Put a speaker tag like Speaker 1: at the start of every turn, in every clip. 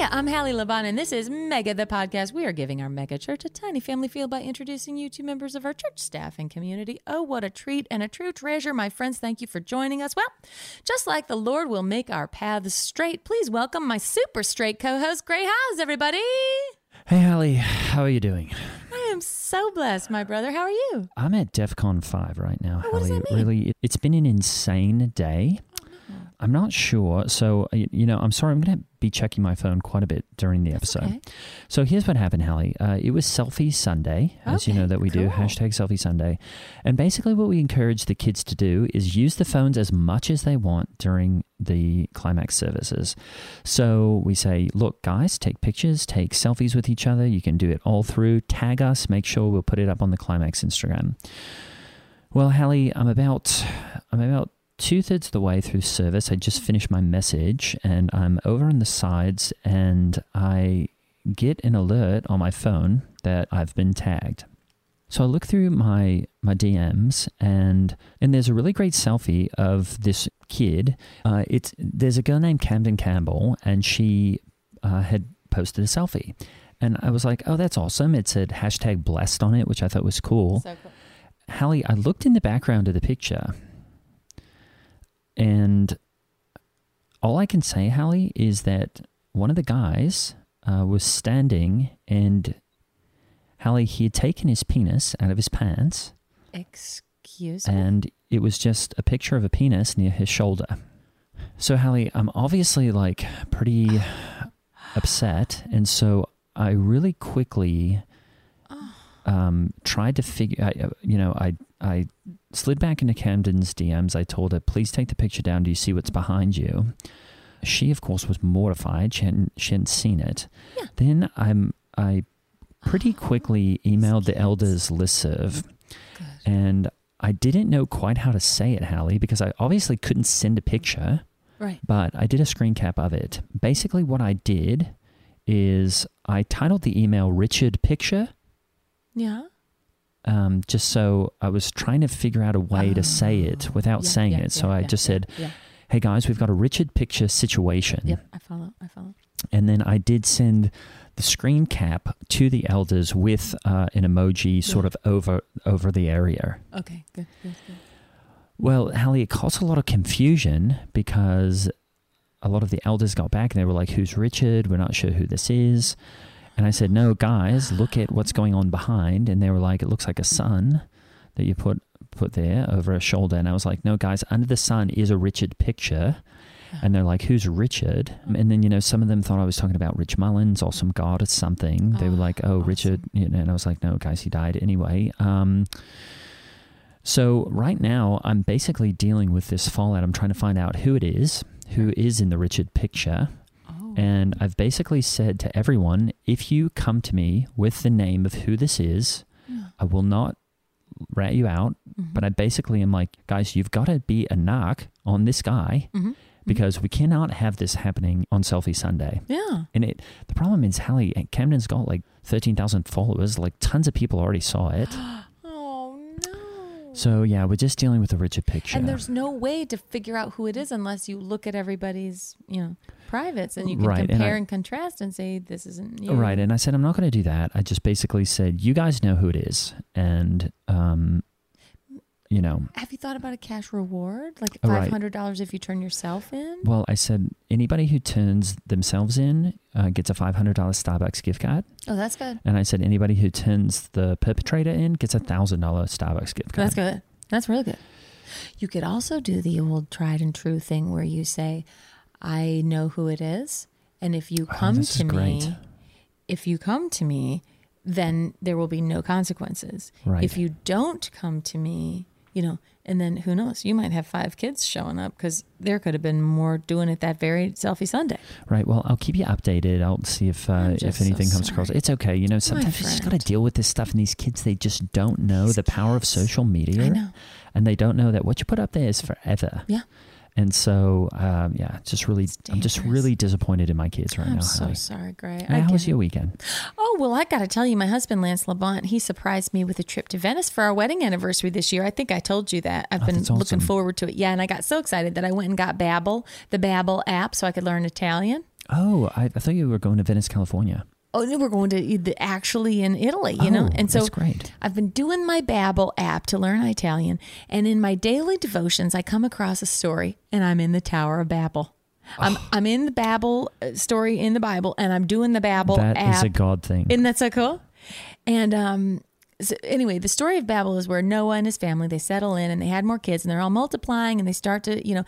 Speaker 1: Hiya, I'm Holly Levon, and this is Mega the Podcast. We are giving our mega church a tiny family feel by introducing you to members of our church staff and community. Oh, what a treat and a true treasure. My friends, thank you for joining us. Well, just like the Lord will make our paths straight, please welcome my super straight co host, Greg Hess, everybody.
Speaker 2: Hey, Holly, how are you doing?
Speaker 1: I am so blessed, my brother. How are you?
Speaker 2: I'm at DEF CON 5 right now,
Speaker 1: Oh, what does
Speaker 2: Holly.
Speaker 1: that mean?
Speaker 2: Really, it- it's been an insane day. I'm not sure. So, uh, you know, I'm sorry. I'm going to be checking my phone quite a bit during the episode.
Speaker 1: okay.
Speaker 2: So, here's what happened, Holly. Uh, it was Selfie Sunday, as you know that we do. Hashtag Selfie Sunday. And basically, what we encourage the kids to do is use the phones as much as they want during the climax services. So, we say, look, guys, take pictures, take selfies with each other. You can do it all through. Tag us. Make sure we'll put it up on the climax Instagram. Well, Holly, I'm about I'm about two thirds of the way through service. I just finished my message and I'm over on the sides and I get an alert on my phone that I've been tagged. So I look through my my DMs and and there's a really great selfie of this kid. Uh, it's there's a girl named Camden Campbell and she uh, had posted a selfie. And I was like, oh, that's awesome. It said hashtag blessed on it, which I thought was cool.
Speaker 1: So cool.
Speaker 2: Holly, I looked in the background of the picture, and all I can say, Holly, is that one of the guys uh, was standing, and Holly, he had taken his penis out of his pants,
Speaker 1: Excuse me.
Speaker 2: and it was just a picture of a penis near his shoulder. So, Holly, I'm obviously like pretty upset, and so I really quickly um, tried to figure. I, uh, you know, I I slid back into Camden's DMs. I told her, "Please take the picture down. Do you see what's behind you?" She, of course, was mortified. She hadn't she hadn't seen it.
Speaker 1: Yeah.
Speaker 2: Then I'm I pretty oh, quickly emailed the elders listserv,
Speaker 1: Good.
Speaker 2: and I didn't know quite how to say it, Holly, because I obviously couldn't send a picture
Speaker 1: Right.
Speaker 2: but I did a screen cap of it. Basically, what I did is I titled the email Richard Picture,
Speaker 1: Yeah.
Speaker 2: Um, just so I was trying to figure out a way to say it without
Speaker 1: Oh, Yeah,
Speaker 2: saying
Speaker 1: yeah,
Speaker 2: it. So
Speaker 1: yeah,
Speaker 2: I just said, hey guys, we've got a Richard Picture situation.
Speaker 1: Yep. I follow. I follow.
Speaker 2: And then I did send the screen cap to the elders with uh, an emoji sort of over over the area.
Speaker 1: Okay. Good. Good. Good.
Speaker 2: Well, Holly, it caused a lot of confusion because a lot of the elders got back and they were like, Who's Richard? We're not sure who this is. And I said, No, guys, look at what's going on behind. And they were like, It looks like a sun that you put put there over a shoulder. And I was like, No, guys, under the sun is a Richard picture. And they're like, Who's Richard? And then, you know, some of them thought I was talking about Rich Mullins or some god or something. They were
Speaker 1: Oh,
Speaker 2: like, Oh,
Speaker 1: awesome.
Speaker 2: Richard. You know, and I was like, No, guys, he died anyway. Um, so right now, I'm basically dealing with this fallout. I'm trying to find out who it is, who is in the Richard picture. And I've basically said to everyone, if you come to me with the name of who this is, I will not rat you out.
Speaker 1: Mm-hmm.
Speaker 2: But I basically am like, guys, you've got to be a knock on this guy
Speaker 1: Mhm.
Speaker 2: because we cannot have this happening on Selfie Sunday.
Speaker 1: Yeah.
Speaker 2: And it, the problem is, Holly, Camden's got like 13,000 followers. Like tons of people already saw it. So yeah, we're just dealing with a rigid picture.
Speaker 1: And there's no way to figure out who it is unless you look at everybody's, you know, privates and you can
Speaker 2: Right, and
Speaker 1: compare
Speaker 2: I-
Speaker 1: and, contrast and say this isn't you.
Speaker 2: Right. And I said, I'm not going to do that. I just basically said, you guys know who it is. And, um, you know,
Speaker 1: Have you thought about a cash reward, like
Speaker 2: Oh,
Speaker 1: five
Speaker 2: right.
Speaker 1: hundred dollars if you turn yourself in?
Speaker 2: well, I said, anybody who turns themselves in uh, gets a $500 Starbucks gift card.
Speaker 1: Oh, that's good.
Speaker 2: And I said, anybody who turns the perpetrator in gets a $1,000 Starbucks gift card.
Speaker 1: That's good. That's really good. You could also do the old tried and true thing where you say, "I know who it is, and if you
Speaker 2: Oh,
Speaker 1: come
Speaker 2: is
Speaker 1: to
Speaker 2: great.
Speaker 1: me, if you come to me, then there will be no consequences.
Speaker 2: Right.
Speaker 1: If you don't come to me, you know, and then who knows? You might have five kids showing up because there could have been more doing it that very selfie Sunday.
Speaker 2: Right. Well, I'll keep you updated. I'll see if uh, if
Speaker 1: just so
Speaker 2: anything comes across. It's okay. You know, sometimes you just got to deal with this stuff, and these kids they just don't know the power of social media.
Speaker 1: I know.
Speaker 2: and they don't know that what you put up there is forever.
Speaker 1: Yeah.
Speaker 2: And so, um, yeah, just really, I'm just really disappointed in my kids right now.
Speaker 1: I'm so
Speaker 2: Holly.
Speaker 1: sorry, Greg.
Speaker 2: Now, how was your weekend?
Speaker 1: Oh, well, I got to tell you, my husband, Lance Labont, he surprised me with a trip to Venice for our wedding anniversary this year. I think I told you that. I've
Speaker 2: Oh,
Speaker 1: been
Speaker 2: that's
Speaker 1: looking forward to it. Yeah, and I got so excited that I went and got Babbel, the Babbel app, so I could learn Italian.
Speaker 2: Oh, I, I thought you were going to Venice, California.
Speaker 1: Oh, we're going to the, actually in Italy, you know?
Speaker 2: Oh,
Speaker 1: And so. I've been doing my Babbel app to learn Italian. And in my daily devotions, I come across a story and I'm in the Tower of Babel. I'm,
Speaker 2: Oh.
Speaker 1: I'm in the Babel uh, story in the Bible and I'm doing the Babbel
Speaker 2: That
Speaker 1: app.
Speaker 2: is a God thing.
Speaker 1: Isn't that so cool? And um, so anyway, the story of Babel is where Noah and his family they settle in and they had more kids and they're all multiplying and they start to you know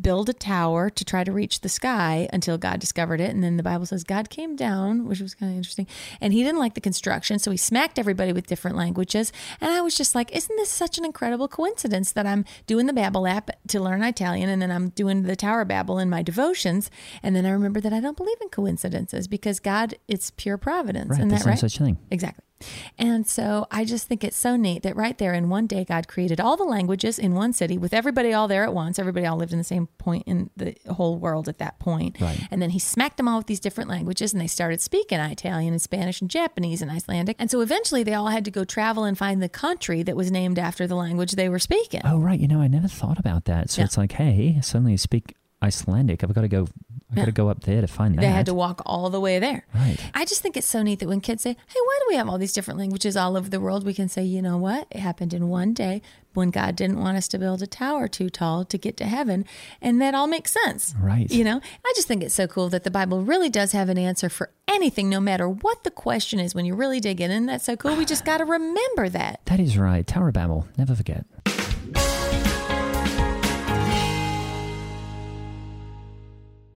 Speaker 1: build a tower to try to reach the sky until God discovered it. And then the Bible says God came down, which was kind of interesting, and he didn't like the construction, so he smacked everybody with different languages. And I was just like, isn't this such an incredible coincidence that I'm doing the Babbel app to learn Italian and then I'm doing the Tower of Babel in my devotions, and then I remember that I don't believe in coincidences because God, it's pure providence.
Speaker 2: right. There's
Speaker 1: that
Speaker 2: no
Speaker 1: right?
Speaker 2: such thing.
Speaker 1: Exactly. And so I just think it's so neat that right there in one day, God created all the languages in one city with everybody all there at once. Everybody all lived in the same point in the whole world at that point.
Speaker 2: Right.
Speaker 1: And then he smacked them all with these different languages and they started speaking Italian and Spanish and Japanese and Icelandic. And so eventually they all had to go travel and find the country that was named after the language they were speaking.
Speaker 2: Oh, right. You know, I never thought about that. So
Speaker 1: Yeah.
Speaker 2: it's like, hey, suddenly I speak Icelandic. I've got to go. I've got to go up there to find that.
Speaker 1: They had to walk all the way there.
Speaker 2: Right.
Speaker 1: I just think it's so neat that when kids say, Hey, why do we have all these different languages all over the world? We can say, You know what? It happened in one day when God didn't want us to build a tower too tall to get to heaven. And that all makes sense.
Speaker 2: Right.
Speaker 1: You know, I just think it's so cool that the Bible really does have an answer for anything, no matter what the question is when you really dig in. And that's so cool. We just got to remember that.
Speaker 2: That is right. Tower of Babel. Never forget.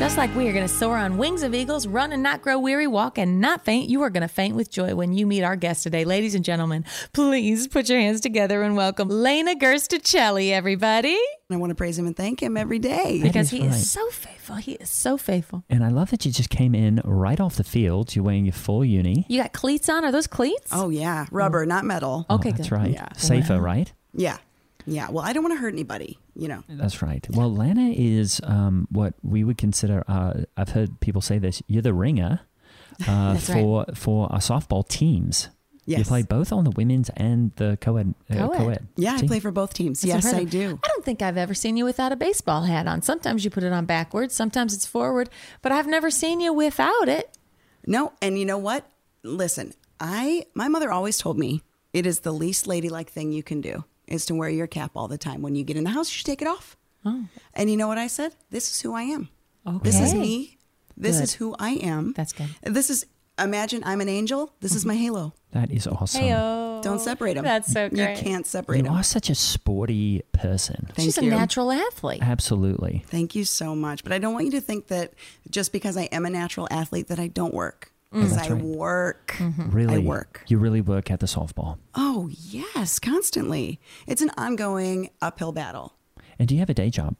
Speaker 1: Just like we are going to soar on wings of eagles, run and not grow weary, walk and not faint, you are going to faint with joy when you meet our guest today. Ladies and gentlemen, please put your hands together and welcome Lana Guerstacelli, everybody.
Speaker 3: I want to praise him and thank him every day.
Speaker 1: Because
Speaker 2: is
Speaker 1: he
Speaker 2: right.
Speaker 1: is so faithful. He is so faithful.
Speaker 2: And I love that you just came in right off the field. You're wearing your full uni.
Speaker 1: You got cleats on? Are those cleats?
Speaker 3: Oh yeah, rubber, not metal.
Speaker 2: Oh,
Speaker 1: okay,
Speaker 2: that's
Speaker 1: good.
Speaker 2: right.
Speaker 3: Yeah.
Speaker 2: Safer, right?
Speaker 3: Yeah, yeah. Well, I don't want to hurt anybody. You know.
Speaker 2: That's right. Well, Lana is um, what we would consider. Uh, I've heard people say this. You're the ringer uh,
Speaker 1: That's right.
Speaker 2: for for our softball teams.
Speaker 3: Yes.
Speaker 2: You play both on the women's and the co-ed. Uh,
Speaker 1: Co-ed.
Speaker 2: co-ed
Speaker 3: Yeah, I play for both teams.
Speaker 1: That's
Speaker 3: yes, I do.
Speaker 1: I don't think I've ever seen you without a baseball hat on. Sometimes you put it on backwards, sometimes it's forward, but I've never seen you without it.
Speaker 3: No, and you know what? Listen, I my mother always told me it is the least ladylike thing you can do is to wear your cap all the time. When you get in the house, you should take it off.
Speaker 1: Oh.
Speaker 3: And you know what I said? This is who I am. Okay. This is me. This
Speaker 1: Good.
Speaker 3: is who I am.
Speaker 1: That's good.
Speaker 3: This is imagine I'm an angel. This is mm-hmm. my halo.
Speaker 2: That is awesome.
Speaker 1: Heyo.
Speaker 3: Don't separate them.
Speaker 1: That's so great.
Speaker 3: You can't separate
Speaker 2: You
Speaker 3: them.
Speaker 2: You are such a sporty person.
Speaker 3: Thank
Speaker 1: She's
Speaker 3: you.
Speaker 1: a natural athlete.
Speaker 2: Absolutely.
Speaker 3: Thank you so much. But I don't want you to think that just because I am a natural athlete that I don't work. Mm. Because
Speaker 2: That's
Speaker 3: I
Speaker 2: right.
Speaker 3: work. Mm-hmm.
Speaker 2: Really
Speaker 3: I work.
Speaker 2: You really work at the softball.
Speaker 3: Oh, yes, constantly. It's an ongoing uphill battle.
Speaker 2: And do you have a day job?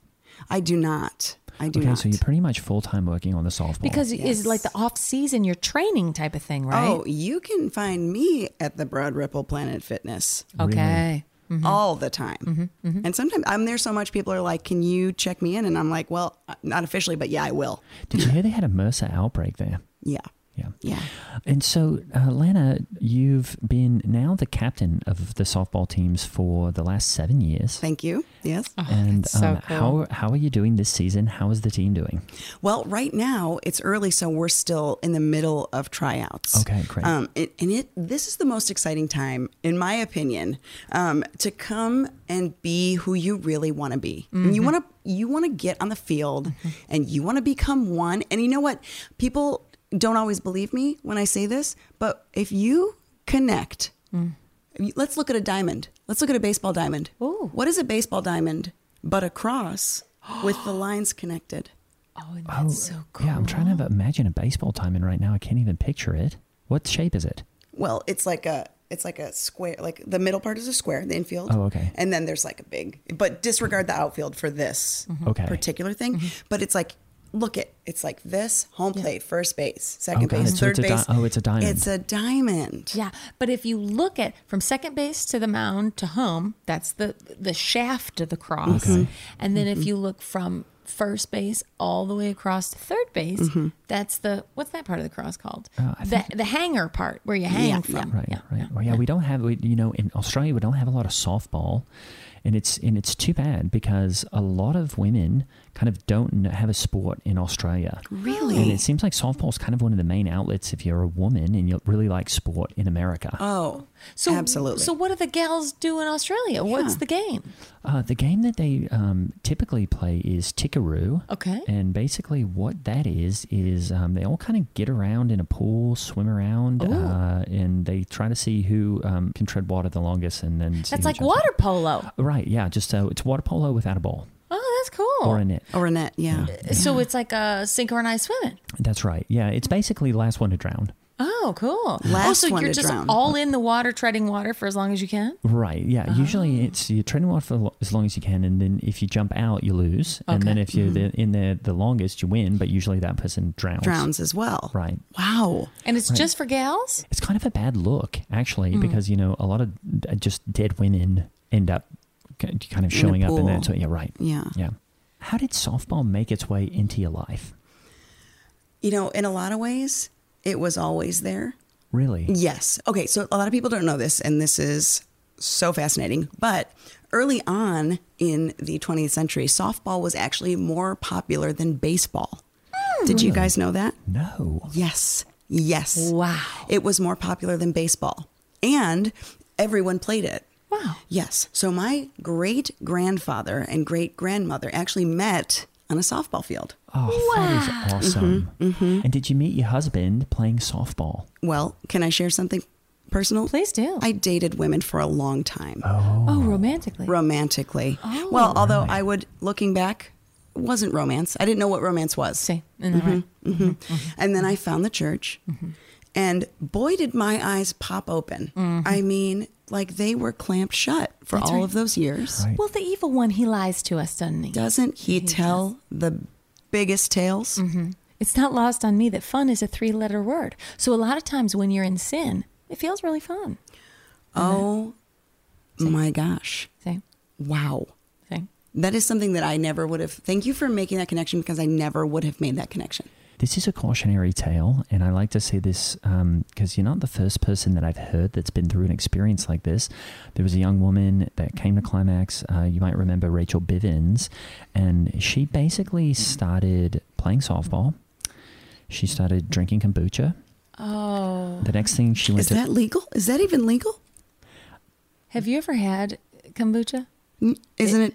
Speaker 3: I do not. I do
Speaker 2: okay,
Speaker 3: not.
Speaker 2: so you're pretty much full time working on the softball.
Speaker 1: Because
Speaker 3: Yes.
Speaker 1: it's like the off season, your training type of thing, right?
Speaker 3: Oh, you can find me at the Broad Ripple Planet Fitness
Speaker 1: okay. Mm-hmm.
Speaker 3: all the time. Mm-hmm, mm-hmm. And sometimes I'm there so much, people are like, Can you check me in? And I'm like, Well, uh, not officially, but yeah, I will.
Speaker 2: Did you hear they had a MRSA outbreak there?
Speaker 3: Yeah.
Speaker 2: Yeah.
Speaker 3: Yeah.
Speaker 2: And so, uh, Lana, you've been now the captain of the softball teams for the last seven years.
Speaker 3: Thank you. Yes.
Speaker 2: and
Speaker 1: that's so
Speaker 2: um, how how are you doing this season? How is the team doing?
Speaker 3: Well, right now it's early, so we're still in the middle of tryouts.
Speaker 2: Okay, great.
Speaker 3: Um, it, and it this is the most exciting time, in my opinion, um, to come and be who you really want to be. And you want to you want to get on the field, and you want to become one. And you know what? People don't always believe me when I say this, but if you connect. Mm. Let's look at a diamond. Let's look at a baseball diamond.
Speaker 1: Ooh.
Speaker 3: What is a baseball diamond but a cross with the lines connected?
Speaker 1: Oh, and that's oh, so cool.
Speaker 2: Yeah, I'm trying to imagine a baseball diamond right now. I can't even picture it. What shape is it?
Speaker 3: Well, it's like a it's like a square. Like the middle part is a square, the infield.
Speaker 2: Oh, okay.
Speaker 3: And then there's like a big, but disregard the outfield for this mm-hmm.
Speaker 2: Okay.
Speaker 3: particular thing. Mm-hmm. But it's like look at it's like this home plate, first base, second
Speaker 2: Okay,
Speaker 3: base,
Speaker 2: so
Speaker 3: third
Speaker 2: a di-
Speaker 3: base.
Speaker 2: oh, it's a diamond.
Speaker 3: It's a diamond.
Speaker 1: Yeah, but if you look at from second base to the mound to home, that's the the shaft of the cross. okay. And then if you look from first base all the way across to third base, that's the what's that part of the cross called?
Speaker 2: Uh,
Speaker 1: the the hanger part where you hang
Speaker 3: Yeah,
Speaker 1: from.
Speaker 2: Right,
Speaker 1: Yeah,
Speaker 2: right.
Speaker 1: yeah.
Speaker 2: Well, yeah, we don't have, we, you know, in Australia, we don't have a lot of softball, and it's and it's too bad because a lot of women kind of don't have a sport in Australia.
Speaker 3: Really?
Speaker 2: And it seems like softball is kind of one of the main outlets if you're a woman and you really like sport in America.
Speaker 3: Oh,
Speaker 1: So
Speaker 3: absolutely.
Speaker 1: So what do the gals do in Australia? What's the game?
Speaker 2: Uh, the game that they um, typically play is Tickaroo.
Speaker 1: Okay.
Speaker 2: And basically, what that is is um, they all kind of get around in a pool, swim around, uh, and they try to see who um, can tread water the longest, and then see
Speaker 1: That's like water polo.
Speaker 2: Right? Yeah. Just so it's water polo without a ball
Speaker 1: that's cool.
Speaker 2: or a net.
Speaker 3: or a net. Yeah.
Speaker 1: So it's like a synchronized swimming.
Speaker 2: That's right. Yeah. It's basically the last one to drown.
Speaker 1: Oh, cool. oh, so
Speaker 3: one
Speaker 1: you're
Speaker 3: to
Speaker 1: just
Speaker 3: drown.
Speaker 1: all in the water, treading water for as long as you can?
Speaker 2: Right. Yeah.
Speaker 1: Oh.
Speaker 2: Usually it's you're treading water for as long as you can, and then if you jump out, you lose, and then if you're the, in there the longest, you win. But usually that person drowns.
Speaker 3: Drowns as well.
Speaker 2: Right.
Speaker 3: Wow.
Speaker 1: And it's just for gals?
Speaker 2: It's kind of a bad look, actually,
Speaker 1: Hmm.
Speaker 2: because you know a lot of just dead women end up k- kind of showing up in
Speaker 3: that.
Speaker 2: So yeah, right.
Speaker 3: Yeah.
Speaker 2: Yeah. How did softball make its way into your life?
Speaker 3: You know, in a lot of ways, it was always there.
Speaker 2: Really?
Speaker 3: Yes. Okay. So a lot of people don't know this, and this is so fascinating. But early on in the 20th century, softball was actually more popular than baseball. Hmm. Did you guys know that?
Speaker 2: No.
Speaker 3: Yes. Yes.
Speaker 1: Wow.
Speaker 3: It was more popular than baseball, and everyone played it.
Speaker 1: Wow.
Speaker 3: Yes. So my great grandfather and great grandmother actually met on a softball field.
Speaker 2: Oh, that is awesome.
Speaker 3: Mm-hmm, mm-hmm,
Speaker 2: And did you meet your husband playing softball?
Speaker 3: Well, can I share something personal?
Speaker 1: Please do.
Speaker 3: I dated women for a long time.
Speaker 1: oh, oh romantically.
Speaker 3: romantically. Oh. well, although I would, looking back, it wasn't romance. I didn't know what romance was.
Speaker 1: See, isn't that mm-hmm, right?
Speaker 3: hmm And then I found the church, and boy, did my eyes pop open. Mm-hmm. I mean, like they were clamped shut for
Speaker 1: That's
Speaker 3: all
Speaker 1: right.
Speaker 3: of those years.
Speaker 2: Right.
Speaker 1: Well, the evil one, he lies to us, doesn't he?
Speaker 3: Doesn't he tell the biggest tales? Mm-hmm.
Speaker 1: It's not lost on me that fun is a three letter word. So a lot of times when you're in sin, it feels really fun.
Speaker 3: Oh my gosh. Wow. That is something that I never would have. Thank you for making that connection because I never would have made that connection.
Speaker 2: This is a cautionary tale, and I like to say this because you're not the first person that I've heard that's been through an experience like this. There was a young woman that came to Climax. Uh, you might remember Rachel Bivens, and she basically started playing softball. She started drinking kombucha.
Speaker 1: Oh.
Speaker 2: The next thing she went
Speaker 3: Is
Speaker 2: to
Speaker 3: that legal? Is that even legal?
Speaker 1: Have you ever had kombucha?
Speaker 3: Isn't it?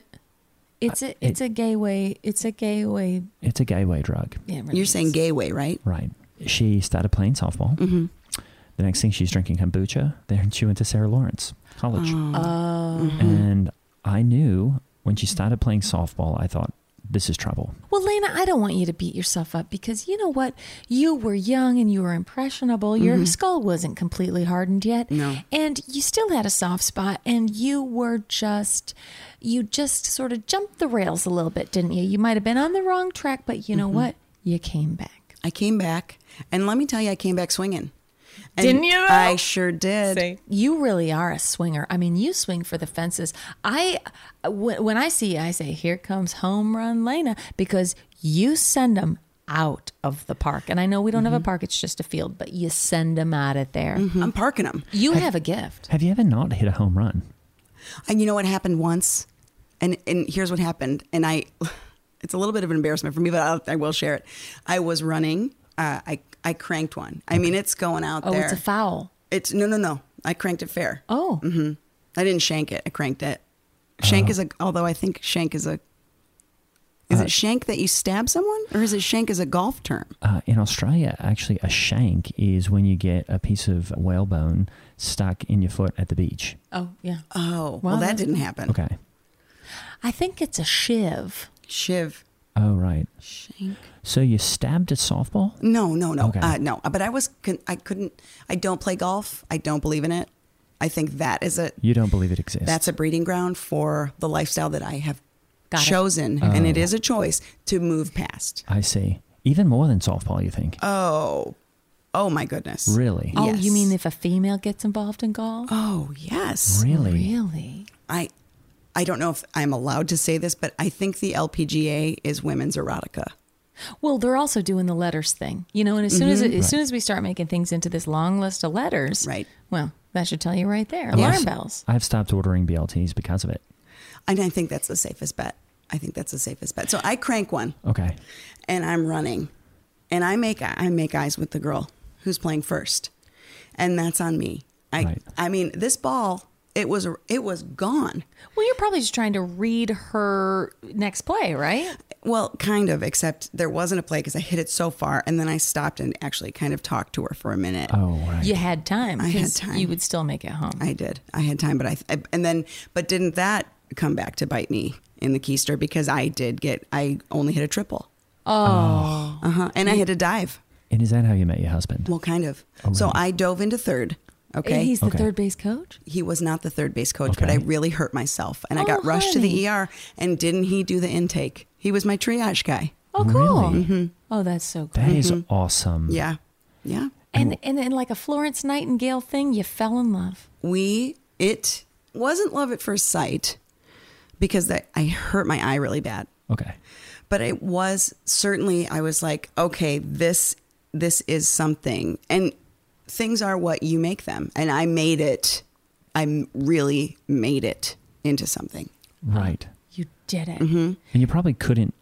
Speaker 1: It's a it's a gay way. It's a gay way.
Speaker 2: it's a gateway drug.
Speaker 1: Yeah, really
Speaker 3: You're saying
Speaker 1: is.
Speaker 3: gay way, right?
Speaker 2: Right. She started playing softball.
Speaker 3: Mm-hmm.
Speaker 2: The next thing she's drinking kombucha. Then she went to Sarah Lawrence College.
Speaker 1: Oh.
Speaker 2: And I knew when she started playing softball, I thought, this is trouble.
Speaker 1: Well, Lana, I don't want you to beat yourself up because you know what? You were young and you were impressionable. Your mm-hmm. skull wasn't completely hardened yet.
Speaker 3: No.
Speaker 1: And you still had a soft spot and you were just, you just sort of jumped the rails a little bit, didn't you? You might have been on the wrong track, but you know mm-hmm. what? You came back.
Speaker 3: I came back, and let me tell you, I came back swinging. And
Speaker 1: Didn't you, though?
Speaker 3: I sure did.
Speaker 1: You really are a swinger. I mean, you swing for the fences. I, when when I see you, I say, here comes home run Lana because you send them out of the park. And I know we don't have a park, it's just a field, but you send them out of there.
Speaker 3: I'm parking them.
Speaker 1: You have a gift.
Speaker 2: Have you ever not hit a home run?
Speaker 3: And you know what happened once? And and here's what happened. And I, it's a little bit of an embarrassment for me, but I'll, I will share it. I was running. Uh, I I cranked one. I mean, it's going out there.
Speaker 1: Oh,
Speaker 3: there.
Speaker 1: it's a foul.
Speaker 3: It's no no no. I cranked it fair.
Speaker 1: Oh, Mm-hmm.
Speaker 3: I didn't shank it. I cranked it. Shank is a. Although I think shank is a. Is it shank that you stab someone, or is it shank as a golf term?
Speaker 2: Uh, in Australia, actually, a shank is when you get a piece of whalebone stuck in your foot at the beach.
Speaker 1: oh, yeah.
Speaker 3: Oh,
Speaker 1: Wow,
Speaker 3: well, that didn't happen.
Speaker 2: Okay.
Speaker 1: I think it's a shiv.
Speaker 3: Shiv.
Speaker 2: Oh, right.
Speaker 3: Shank.
Speaker 2: So you stabbed a softball?
Speaker 3: No, no, no,
Speaker 2: Okay.
Speaker 3: uh, no. But I was. I couldn't. I don't play golf. I don't believe in it. I think that is a.
Speaker 2: You don't believe it exists?
Speaker 3: That's a breeding ground for the lifestyle that I have
Speaker 1: Got it.
Speaker 3: chosen, and it is a choice to move past.
Speaker 2: I see. Even more than softball, you think?
Speaker 3: Oh, oh my goodness.
Speaker 2: really?
Speaker 1: Oh,
Speaker 3: Yes.
Speaker 1: you mean if a female gets involved in golf?
Speaker 3: Oh yes.
Speaker 2: Really?
Speaker 1: Really?
Speaker 3: I I don't know if I'm allowed to say this, but I think the LPGA is women's erotica.
Speaker 1: Well, they're also doing the letters thing, you know. And as soon as mm-hmm. as soon as we start making things into this long list of letters,
Speaker 3: Right.
Speaker 1: Well, that should tell you right there. Alarm
Speaker 2: Yes.
Speaker 1: bells.
Speaker 2: I've stopped ordering BLTs because of it.
Speaker 3: And I think that's the safest bet. I think that's the safest bet. So I crank one
Speaker 2: Okay.
Speaker 3: and I'm running. And I make I make eyes with the girl who's playing first. And that's on me. I
Speaker 2: Right.
Speaker 3: I mean, this ball, it was it was gone.
Speaker 1: Well, you're probably just trying to read her next play, right?
Speaker 3: Well, kind of, except there wasn't a play because I hit it so far, and then I stopped and actually kind of talked to her for a minute.
Speaker 2: Oh, right.
Speaker 1: You had time.
Speaker 3: I had time.
Speaker 1: You would still make it home.
Speaker 3: I did. I had time, but I, I and then but didn't that come back to bite me in the keister because I did get I only hit a triple.
Speaker 1: oh,
Speaker 3: Uh huh. And I had a dive.
Speaker 2: And is that how you met your husband?
Speaker 3: Well, kind of. So I dove into third. Okay.
Speaker 1: he's the
Speaker 2: Okay.
Speaker 1: third base coach.
Speaker 3: he was not the third base coach, but I really hurt myself, and I
Speaker 1: Oh,
Speaker 3: got rushed to the ER. And didn't he do the intake? He was my triage guy.
Speaker 1: Oh, cool.
Speaker 2: Really?
Speaker 1: Oh, that's so cool.
Speaker 2: That is awesome.
Speaker 3: Yeah, yeah.
Speaker 1: And and then like a Florence Nightingale thing, you fell in love.
Speaker 3: we it wasn't love at first sight because that I hurt my eye really bad.
Speaker 2: Okay.
Speaker 3: But it was certainly I was like, okay, this this is something. And things are what you make them. And I made it I really made it into something.
Speaker 2: Right.
Speaker 1: You did it. Mm-hmm.
Speaker 2: And you probably couldn't,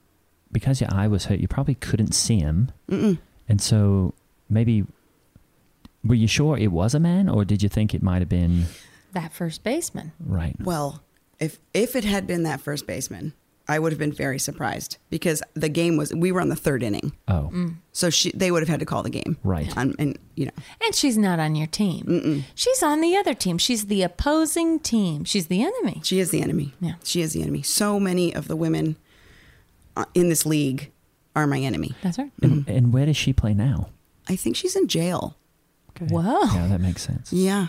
Speaker 2: because your eye was hurt, you probably couldn't see him. And so maybe, were you sure it was a man or did you think it might have been,
Speaker 1: That first baseman.
Speaker 2: right?
Speaker 3: Well, if if it had been that first baseman, I would have been very surprised because the game was we were on the third inning.
Speaker 2: Oh,
Speaker 1: Mm.
Speaker 3: So she they would have had to call the game.
Speaker 2: Right.
Speaker 3: On, and you know,
Speaker 1: And she's not on your team. She's on the other team. She's the opposing team. She's the enemy.
Speaker 3: She is the enemy.
Speaker 1: Yeah.
Speaker 3: She is the enemy. So many of the women uh, in this league are my enemy.
Speaker 1: That's right.
Speaker 2: and, and where does she play now?
Speaker 3: I think she's in jail.
Speaker 2: Okay.
Speaker 1: Whoa.
Speaker 2: Yeah, that makes sense.
Speaker 3: Yeah.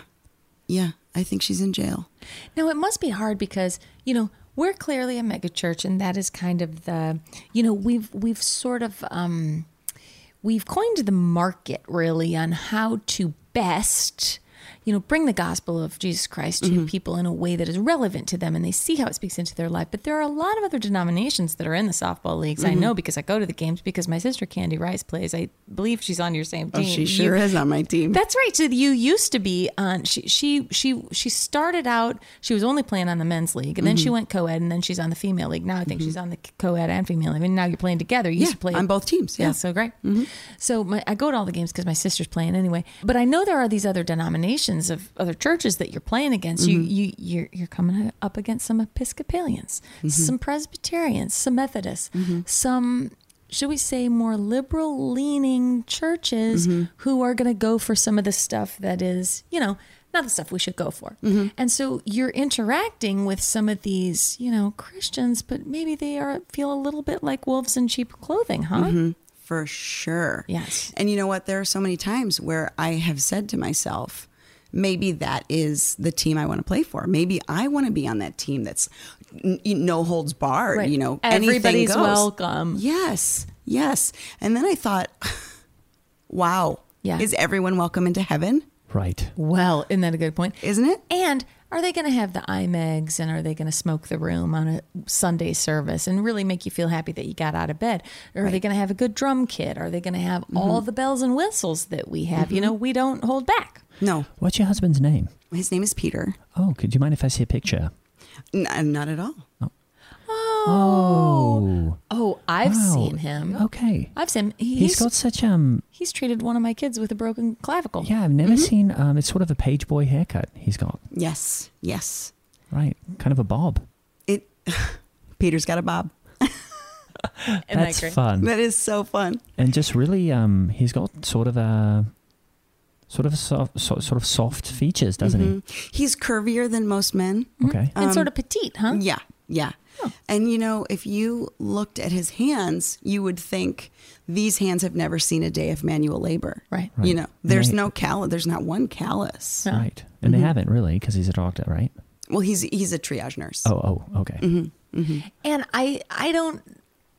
Speaker 3: Yeah. I think she's in jail.
Speaker 1: Now it must be hard because you know we're clearly a mega church, and that is kind of the you know we've we've sort of um, we've coined the market really on how to best you know, bring the gospel of Jesus Christ to people in a way that is relevant to them and they see how it speaks into their life. But there are a lot of other denominations that are in the softball leagues. I know because I go to the games because my sister Candy Rice plays. I believe she's on your same
Speaker 3: Oh,
Speaker 1: team.
Speaker 3: she
Speaker 1: You-
Speaker 3: sure is on my team.
Speaker 1: that's right. So you used to be on. She she she she started out. She was only playing on the men's league, and then
Speaker 3: Mm-hmm.
Speaker 1: she went co-ed, and then she's on the female league. Now I think she's on the co-ed and female league. And now you're playing together. You used
Speaker 3: Yeah,
Speaker 1: to play
Speaker 3: on both teams, yeah. Mm-hmm.
Speaker 1: so great. So my, I go to all the games because my sister's playing anyway. But I know there are these other denominations of other churches that you're playing against.
Speaker 3: Mm-hmm.
Speaker 1: You you you're you're coming up against some Episcopalians,
Speaker 3: Mm-hmm.
Speaker 1: some Presbyterians, some Methodists, some should we say more liberal leaning churches
Speaker 3: Mm-hmm.
Speaker 1: who are going to go for some of the stuff that is, you know, not the stuff we should go for.
Speaker 3: Mm-hmm.
Speaker 1: And so you're interacting with some of these, you know, Christians, but maybe they are feel a little bit like wolves in cheap clothing, huh?
Speaker 3: For sure.
Speaker 1: Yes.
Speaker 3: And you know what? There are so many times where I have said to myself, maybe that is the team I want to play for. Maybe I want to be on that team that's n- no holds barred,
Speaker 1: Right.
Speaker 3: you know, anything
Speaker 1: Everybody's
Speaker 3: goes.
Speaker 1: welcome.
Speaker 3: Yes. Yes. And then I thought, wow.
Speaker 1: Yeah.
Speaker 3: Is everyone welcome into heaven?
Speaker 2: Right.
Speaker 1: Well, isn't that a good point?
Speaker 3: Isn't it?
Speaker 1: And are they going to have the IMAGs and are they going to smoke the room on a Sunday service and really make you feel happy that you got out of bed? Or are they going to have a good drum kit? Are they going to have
Speaker 3: Mm-hmm.
Speaker 1: all the bells and whistles that we have? You know, we don't hold back.
Speaker 3: No.
Speaker 2: What's your husband's name?
Speaker 3: His name is Peter.
Speaker 2: Oh, could you mind if I see a picture?
Speaker 3: N- not at all.
Speaker 2: Oh,
Speaker 1: Oh, I've
Speaker 2: wow.
Speaker 1: seen him.
Speaker 2: Okay.
Speaker 1: I've seen him.
Speaker 2: He's
Speaker 1: He's,
Speaker 2: got such um.
Speaker 1: he's treated one of my kids with a broken clavicle.
Speaker 2: Yeah, I've never seen um. It's sort of a page boy haircut. He's got
Speaker 3: Yes. Yes.
Speaker 2: right, kind of a bob.
Speaker 3: It. Peter's got a bob.
Speaker 1: Isn't that
Speaker 2: That's
Speaker 1: great?
Speaker 2: fun.
Speaker 3: That is so fun.
Speaker 2: and just really um he's got sort of a sort of a soft, so, sort of soft features doesn't
Speaker 3: Mhm. He's curvier than most men.
Speaker 2: he okay
Speaker 1: And um, sort of petite, huh?
Speaker 3: Yeah, yeah. Oh. And you know, if you looked at his hands, you would think these hands have never seen a day of manual labor.
Speaker 1: Right.
Speaker 2: Right.
Speaker 3: You know, there's
Speaker 2: Right.
Speaker 3: no callus. There's not one callus.
Speaker 1: No.
Speaker 2: right and they mm-hmm. haven't really because he's a doctor right
Speaker 3: Well, he's he's a triage nurse.
Speaker 2: oh oh okay mm-hmm. Mm-hmm.
Speaker 1: And I, I don't.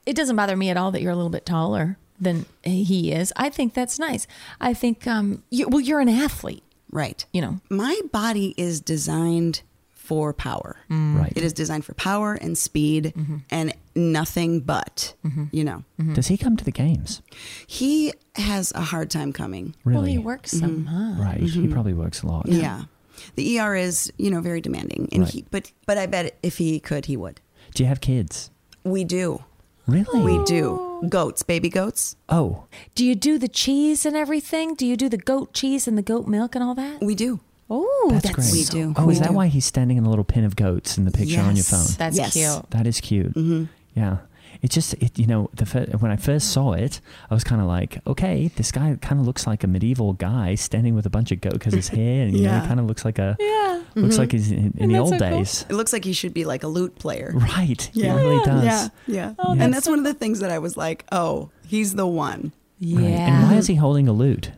Speaker 1: It doesn't bother me at all that you're a little bit taller than he is. I think that's nice. I think, um, you, well, you're an athlete.
Speaker 3: Right.
Speaker 1: You know,
Speaker 3: My body is designed for power. Mm.
Speaker 2: right
Speaker 3: It is designed for power and speed mm-hmm. and nothing but. Mm-hmm. You know, mm-hmm.
Speaker 2: does he come to the games
Speaker 3: he has a hard time coming.
Speaker 2: really
Speaker 1: well, he works so much.
Speaker 2: right he probably works a lot
Speaker 3: Yeah. The ER is, you know, very demanding. And
Speaker 2: Right.
Speaker 3: he but but I bet if he could, he would.
Speaker 2: do you have kids
Speaker 3: We do.
Speaker 2: really
Speaker 3: We do. Goats, baby goats.
Speaker 2: oh
Speaker 1: Do you do the cheese and everything? Do you do the goat cheese and the goat milk and all that?
Speaker 3: We do.
Speaker 1: Oh,
Speaker 2: that's,
Speaker 1: that's,
Speaker 2: great
Speaker 3: We do.
Speaker 2: oh
Speaker 3: We
Speaker 2: is that why he's standing in a little pin of goats in the picture on your phone
Speaker 1: That's
Speaker 3: Yes.
Speaker 1: cute.
Speaker 2: That is cute.
Speaker 3: Mm-hmm.
Speaker 2: Yeah. It just, it, you know, the fir- when I first saw it, I was kind of like, okay, this guy kind of looks like a medieval guy standing with a bunch of goat because his hair, and you know,
Speaker 3: Yeah.
Speaker 2: he kind of looks like a,
Speaker 1: Yeah.
Speaker 2: looks like he's in, in the old
Speaker 1: so cool?
Speaker 2: days.
Speaker 3: It looks like he should be like a lute player.
Speaker 2: Right.
Speaker 3: Yeah.
Speaker 2: It really does.
Speaker 3: Yeah. Yeah.
Speaker 1: Oh,
Speaker 3: and
Speaker 1: that's
Speaker 3: that's
Speaker 1: so
Speaker 3: one of the things that I was like, oh, he's the one.
Speaker 1: Yeah.
Speaker 2: Right. And why is he holding a lute?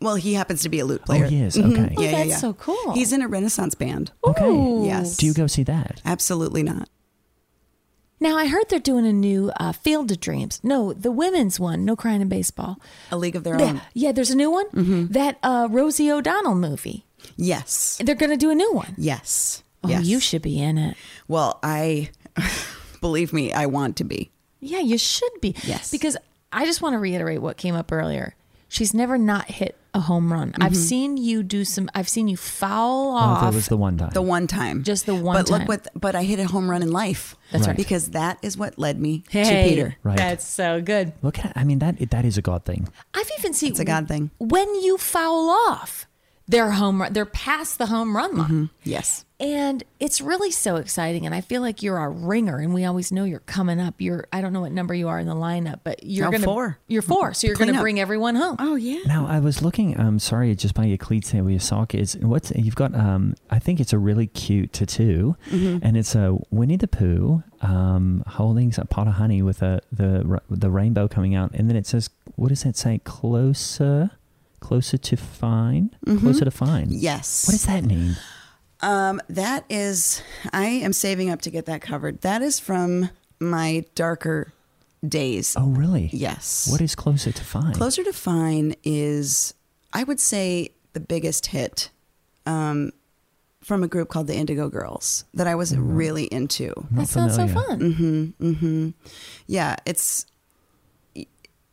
Speaker 3: Well, he happens to be a lute player.
Speaker 2: Oh, he is.
Speaker 3: Mhm.
Speaker 2: Okay.
Speaker 1: Oh,
Speaker 3: Yeah, yeah, yeah.
Speaker 1: so cool.
Speaker 3: He's in a Renaissance band.
Speaker 2: Okay.
Speaker 1: Ooh.
Speaker 3: Yes.
Speaker 2: Do you go see that?
Speaker 3: Absolutely not.
Speaker 1: Now I heard they're doing a new uh, Field of Dreams. No, the women's one. No crying in baseball.
Speaker 3: A League of Their Own.
Speaker 1: yeah, there's a new one.
Speaker 3: Mm-hmm.
Speaker 1: That uh, Rosie O'Donnell movie.
Speaker 3: Yes.
Speaker 1: They're going to do a new one.
Speaker 3: Yes.
Speaker 1: Oh,
Speaker 3: yes.
Speaker 1: you should be in it.
Speaker 3: Well, I believe me, I want to be.
Speaker 1: Yeah, you should be.
Speaker 3: Yes.
Speaker 1: Because I just want to reiterate what came up earlier. She's never not hit a home run. I've mm-hmm. seen you do some. I've seen you foul
Speaker 2: Oh,
Speaker 1: off.
Speaker 2: that was the one time.
Speaker 3: The one time.
Speaker 1: Just the one time.
Speaker 3: but
Speaker 1: time.
Speaker 3: look what but I hit a home run in life.
Speaker 1: That's right.
Speaker 3: Because that is what led me
Speaker 1: hey,
Speaker 3: to Peter.
Speaker 2: Right.
Speaker 1: That's so good.
Speaker 2: Look at, I mean, that that is a God thing.
Speaker 1: I've even seen
Speaker 3: It's a God thing.
Speaker 1: when you foul off. They're home run. They're past the home run line.
Speaker 3: Yes.
Speaker 1: And it's really so exciting. And I feel like you're a ringer, and we always know you're coming up. You're I don't know what number you are in the lineup, but you're
Speaker 3: Oh,
Speaker 1: gonna
Speaker 3: four.
Speaker 1: You're four, so you're gonna
Speaker 3: up.
Speaker 1: bring everyone home.
Speaker 3: Oh yeah.
Speaker 2: Now I was looking. Um, sorry, just by your cleats there with your sock is what's you've got. Um, I think it's a really cute tattoo,
Speaker 3: Mm-hmm.
Speaker 2: and it's a Winnie the Pooh um holding a pot of honey with a the the rainbow coming out, and then it says, "What does that say? Closer, closer to fine, closer to fine."
Speaker 3: Mm-hmm. Yes.
Speaker 2: What does that mean?
Speaker 3: Um, that is, I am saving up to get that covered. That is from my darker days.
Speaker 2: Oh, really?
Speaker 3: Yes.
Speaker 2: What is closer to fine?
Speaker 3: Closer to Fine is, I would say, the biggest hit um, from a group called the Indigo Girls that I was really into.
Speaker 1: That sounds so
Speaker 2: familiar.
Speaker 1: fun.
Speaker 3: Yeah, it's.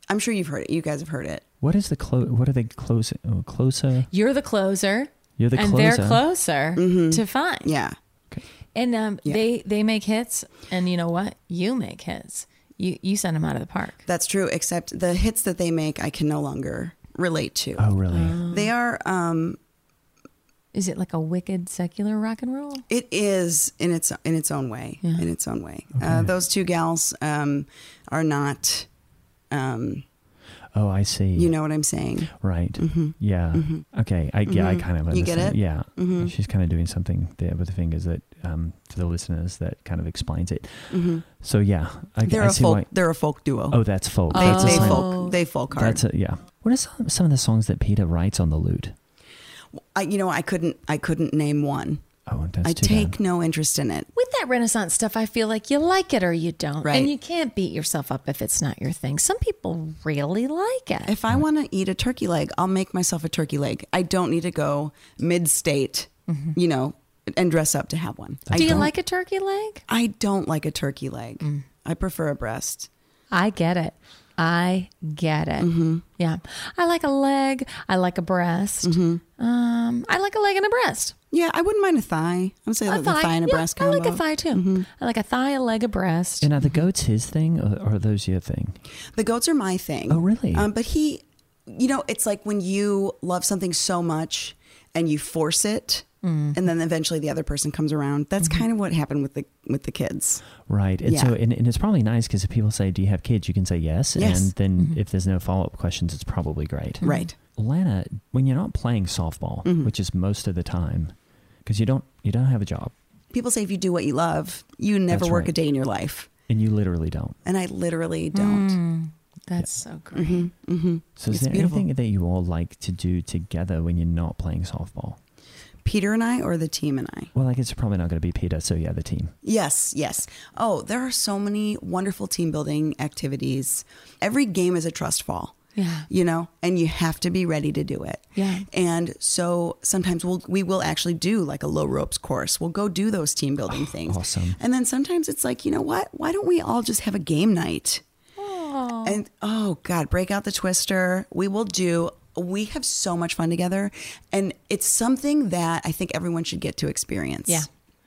Speaker 3: I'm sure you've heard it. You guys have heard it.
Speaker 2: What is the clo? What are they close? Oh, closer.
Speaker 1: You're the closer.
Speaker 2: You're the closer.
Speaker 1: and
Speaker 2: closer.
Speaker 1: they're closer to find.
Speaker 3: Yeah.
Speaker 1: And um,
Speaker 3: Yeah.
Speaker 1: they they make hits, and you know what? You make hits. You you send them out of the park.
Speaker 3: That's true, except the hits that they make, I can no longer relate to.
Speaker 2: Oh, really?
Speaker 3: They are, um,
Speaker 1: Is it like a wicked secular rock and roll?
Speaker 3: it is in its in its own way. In its own way. Uh, those two gals um, are not. Um,
Speaker 2: oh, I see.
Speaker 3: you know what I'm saying?
Speaker 2: Right. Yeah. Okay. I yeah. I kind of
Speaker 3: Mm-hmm. You get
Speaker 2: understand.
Speaker 3: it? Mm-hmm.
Speaker 2: Yeah. She's kind of doing something there with the fingers that um, to the listeners that kind of explains it. So yeah, I,
Speaker 3: Mm-hmm. They're
Speaker 2: I
Speaker 3: a folk.
Speaker 2: why.
Speaker 3: They're a folk duo.
Speaker 2: Oh, that's folk.
Speaker 3: they
Speaker 2: that's a
Speaker 3: they folk. They folk hard.
Speaker 2: That's a, yeah. What are some, some of the songs that Peter writes on the lute?
Speaker 3: I, you know, I couldn't. I couldn't name one.
Speaker 2: Oh, that's
Speaker 3: I
Speaker 2: too
Speaker 3: take
Speaker 2: bad.
Speaker 3: no interest in it.
Speaker 1: With that Renaissance stuff, I feel like you like it or you don't,
Speaker 3: Right.
Speaker 1: and you can't beat yourself up if it's not your thing. Some people really like it.
Speaker 3: If I want to eat a turkey leg, I'll make myself a turkey leg. I don't need to go mid state, mm-hmm. you know, and dress up to have one. I
Speaker 1: Do you
Speaker 3: don't-
Speaker 1: like a turkey leg?
Speaker 3: I don't like a turkey leg. Mm. I prefer a breast.
Speaker 1: I get it. I get it.
Speaker 3: Mm-hmm.
Speaker 1: Yeah, I like a leg. I like a breast.
Speaker 3: Mm-hmm.
Speaker 1: Um, I like a leg and a breast.
Speaker 3: Yeah, I wouldn't mind a thigh. I would say
Speaker 1: A
Speaker 3: like
Speaker 1: thigh.
Speaker 3: a thigh and a
Speaker 1: yeah,
Speaker 3: breast
Speaker 1: I like a thigh too. I like a thigh, a leg, a breast.
Speaker 2: And are the goats his thing or, or are those your thing?
Speaker 3: The goats are my thing.
Speaker 2: Oh, really?
Speaker 3: Um, but he, you know, it's like when you love something so much and you force it,
Speaker 1: Mm.
Speaker 3: and then eventually the other person comes around. That's
Speaker 1: Mm-hmm.
Speaker 3: kind of what happened with the with the kids.
Speaker 2: Right. And
Speaker 3: Yeah.
Speaker 2: so, and, and it's probably nice because if people say, Do you have kids? You can say yes.
Speaker 3: Yes.
Speaker 2: And then
Speaker 1: Mm-hmm.
Speaker 2: if there's no follow up questions, it's probably great.
Speaker 3: Right.
Speaker 2: Lana, when you're not playing softball,
Speaker 3: Mm-hmm.
Speaker 2: which is most of the time, because you don't you don't have a job,
Speaker 3: People say if you do what you love, you never
Speaker 2: That's
Speaker 3: work
Speaker 2: right.
Speaker 3: a day in your life,
Speaker 2: and you literally don't.
Speaker 3: and I literally don't.
Speaker 1: That's so great.
Speaker 3: Mm-hmm.
Speaker 2: So is
Speaker 3: It's
Speaker 2: there
Speaker 3: beautiful.
Speaker 2: anything that you all like to do together when you're not playing softball?
Speaker 3: Peter and I, or the team and I.
Speaker 2: Well, like it's probably not going to be Peter. So yeah, the team.
Speaker 3: Yes, yes. Oh, there are so many wonderful team building activities. Every game is a trust fall.
Speaker 1: Yeah.
Speaker 3: You know, and you have to be ready to do it.
Speaker 1: Yeah.
Speaker 3: And so sometimes we'll we will actually do like a low ropes course. We'll go do those team building oh, things.
Speaker 2: awesome.
Speaker 3: And then sometimes it's like, you know what? Why don't we all just have a game night? And oh God, break out the twister. We will do. We have so much fun together, and it's something that I think everyone should get to experience.
Speaker 1: Yeah.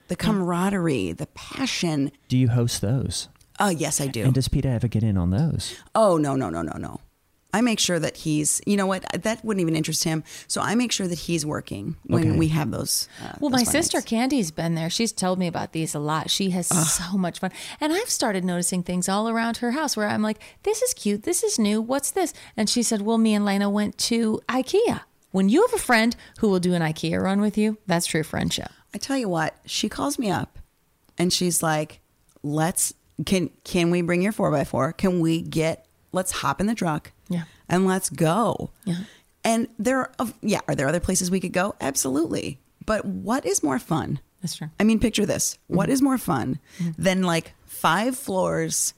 Speaker 3: the camaraderie, the passion.
Speaker 2: Do you host those?
Speaker 3: Oh yes, I do.
Speaker 2: And does Peter ever get in on those?
Speaker 3: Oh no, no, no, no, no. I make sure that he's. You know what? That wouldn't even interest him. So I make sure that he's working when
Speaker 2: Okay.
Speaker 3: we have those. Uh,
Speaker 1: Well,
Speaker 3: those
Speaker 1: my sister
Speaker 3: nights.
Speaker 1: Candy's been there. She's told me about these a lot. She has so much fun. And I've started noticing things all around her house where I'm like, this is cute. This is new. What's this? And she said, well, me and Lana went to IKEA. When you have a friend who will do an IKEA run with you, that's true friendship.
Speaker 3: I tell you what, she calls me up, and she's like, "Let's can can we bring your four x four? Can we get? Let's hop in the truck,
Speaker 1: Yeah.
Speaker 3: and let's go."
Speaker 1: Yeah.
Speaker 3: And there, are, yeah, are there other places we could go? Absolutely. But what is more fun?
Speaker 1: That's true.
Speaker 3: I mean, picture this. What mm-hmm. is more fun mm-hmm. than like five floors